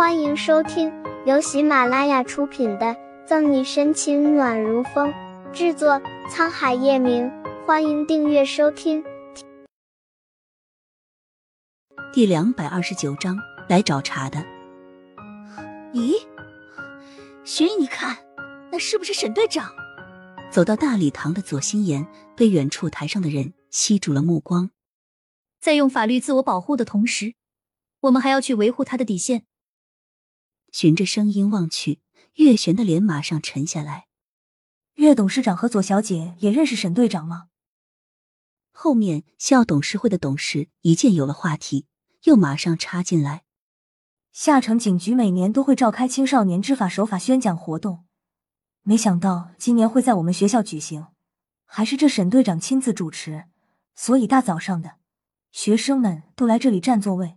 欢迎收听由喜马拉雅出品的《赠你深情暖如风》，制作沧海夜明。欢迎订阅收听。第两百二十九章，来找茬的。咦，雪姨，你看，那是不是沈队长？走到大礼堂的左心言被远处台上的人吸住了目光。在用法律自我保护的同时，我们还要去维护他的底线。循着声音望去，岳璇的脸马上沉下来。岳董事长和左小姐也认识沈队长吗？后面校董事会的董事一见有了话题，又马上插进来。下城警局每年都会召开青少年知法守法宣讲活动，没想到今年会在我们学校举行，还是这沈队长亲自主持，所以大早上的，学生们都来这里占座位，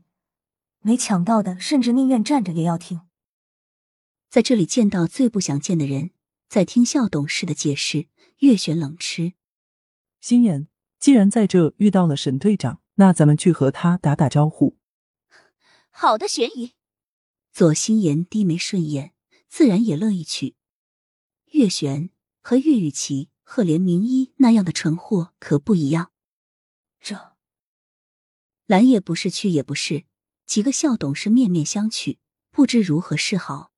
没抢到的甚至宁愿站着也要听。在这里见到最不想见的人，在听校董事的解释，月璇冷吃：“心言，既然在这遇到了沈队长，那咱们去和他打打招呼。”好的，玄姨。左心言低眉顺眼，自然也乐意去。月璇和岳雨琪、赫连明一那样的蠢货可不一样。这来也不是，去也不是，几个校董事面面相觑，不知如何是好。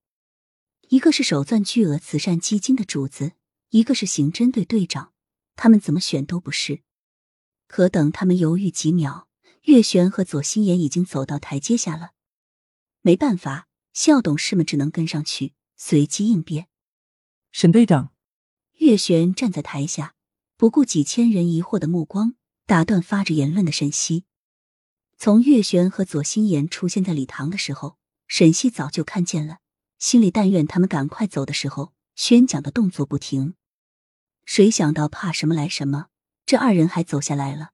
一个是手攥巨额慈善基金的主子，一个是刑侦队队长，他们怎么选都不是。可等他们犹豫几秒，月璇和左心言已经走到台阶下了。没办法，校董事们只能跟上去，随机应变。沈队长，月璇站在台下，不顾几千人疑惑的目光，打断发着言论的沈西。从月璇和左心言出现在礼堂的时候，沈西早就看见了。心里但愿他们赶快走的时候，宣讲的动作不停。谁想到怕什么来什么，这二人还走下来了。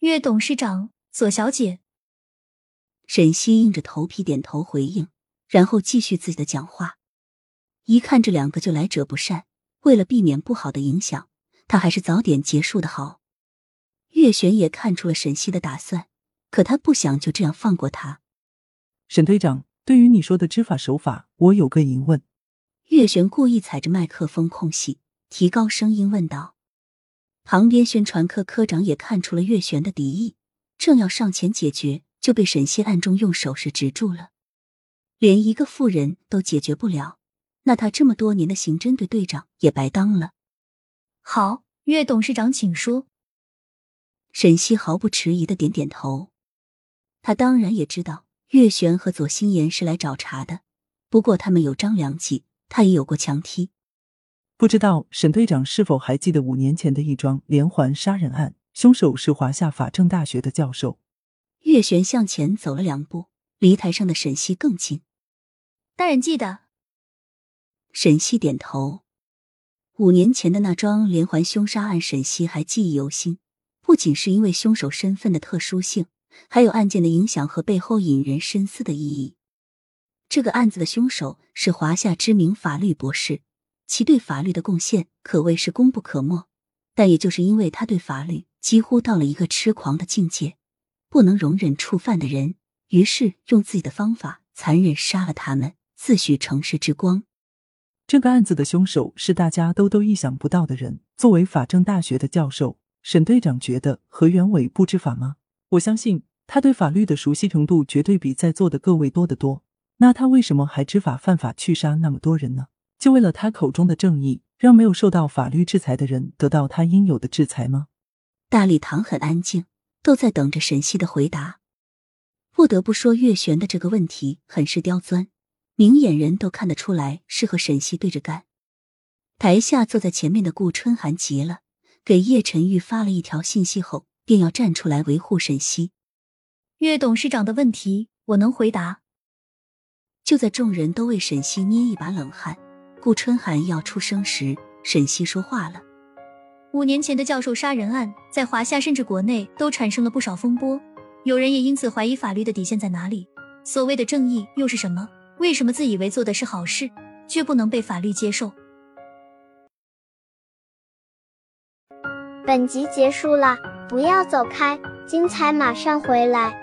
岳董事长，左小姐。沈西硬着头皮点头回应，然后继续自己的讲话。一看这两个就来者不善，为了避免不好的影响，他还是早点结束的好。岳璇也看出了沈西的打算，可他不想就这样放过他。沈队长。对于你说的知法守法，我有个疑问。岳璇故意踩着麦克风空隙，提高声音问道。旁边宣传科科长也看出了岳璇的敌意，正要上前解决，就被沈西暗中用手势止住了。连一个妇人都解决不了，那他这么多年的刑侦队队长也白当了。好，岳董事长，请说。沈西毫不迟疑的点点头。他当然也知道。岳璇和左心言是来找茬的，不过他们有张良计，他也有过强踢。不知道沈队长是否还记得五年前的一桩连环杀人案，凶手是华夏法政大学的教授。岳璇向前走了两步，离台上的沈西更近。大人记得。沈西点头。五年前的那桩连环凶杀案，沈西还记忆犹新，不仅是因为凶手身份的特殊性。还有案件的影响和背后引人深思的意义。这个案子的凶手是华夏知名法律博士，其对法律的贡献可谓是功不可没。但也就是因为他对法律几乎到了一个痴狂的境界，不能容忍触犯的人，于是用自己的方法残忍杀了他们，自诩城市之光。这个案子的凶手是大家都都意想不到的人。作为法政大学的教授，沈队长觉得何元伟不知法吗？我相信他对法律的熟悉程度绝对比在座的各位多得多。那他为什么还知法犯法去杀那么多人呢？就为了他口中的正义，让没有受到法律制裁的人得到他应有的制裁吗？大礼堂很安静，都在等着沈西的回答。不得不说，岳璇的这个问题很是刁钻，明眼人都看得出来是和沈西对着干。台下坐在前面的顾春寒急了，给叶晨玉发了一条信息后。便要站出来维护沈西。岳董事长的问题，我能回答。就在众人都为沈西捏一把冷汗，顾春寒要出声时，沈西说话了：“五年前的教授杀人案，在华夏甚至国内都产生了不少风波，有人也因此怀疑法律的底线在哪里。所谓的正义又是什么？为什么自以为做的是好事，却不能被法律接受？”本集结束了。不要走开，精彩马上回来。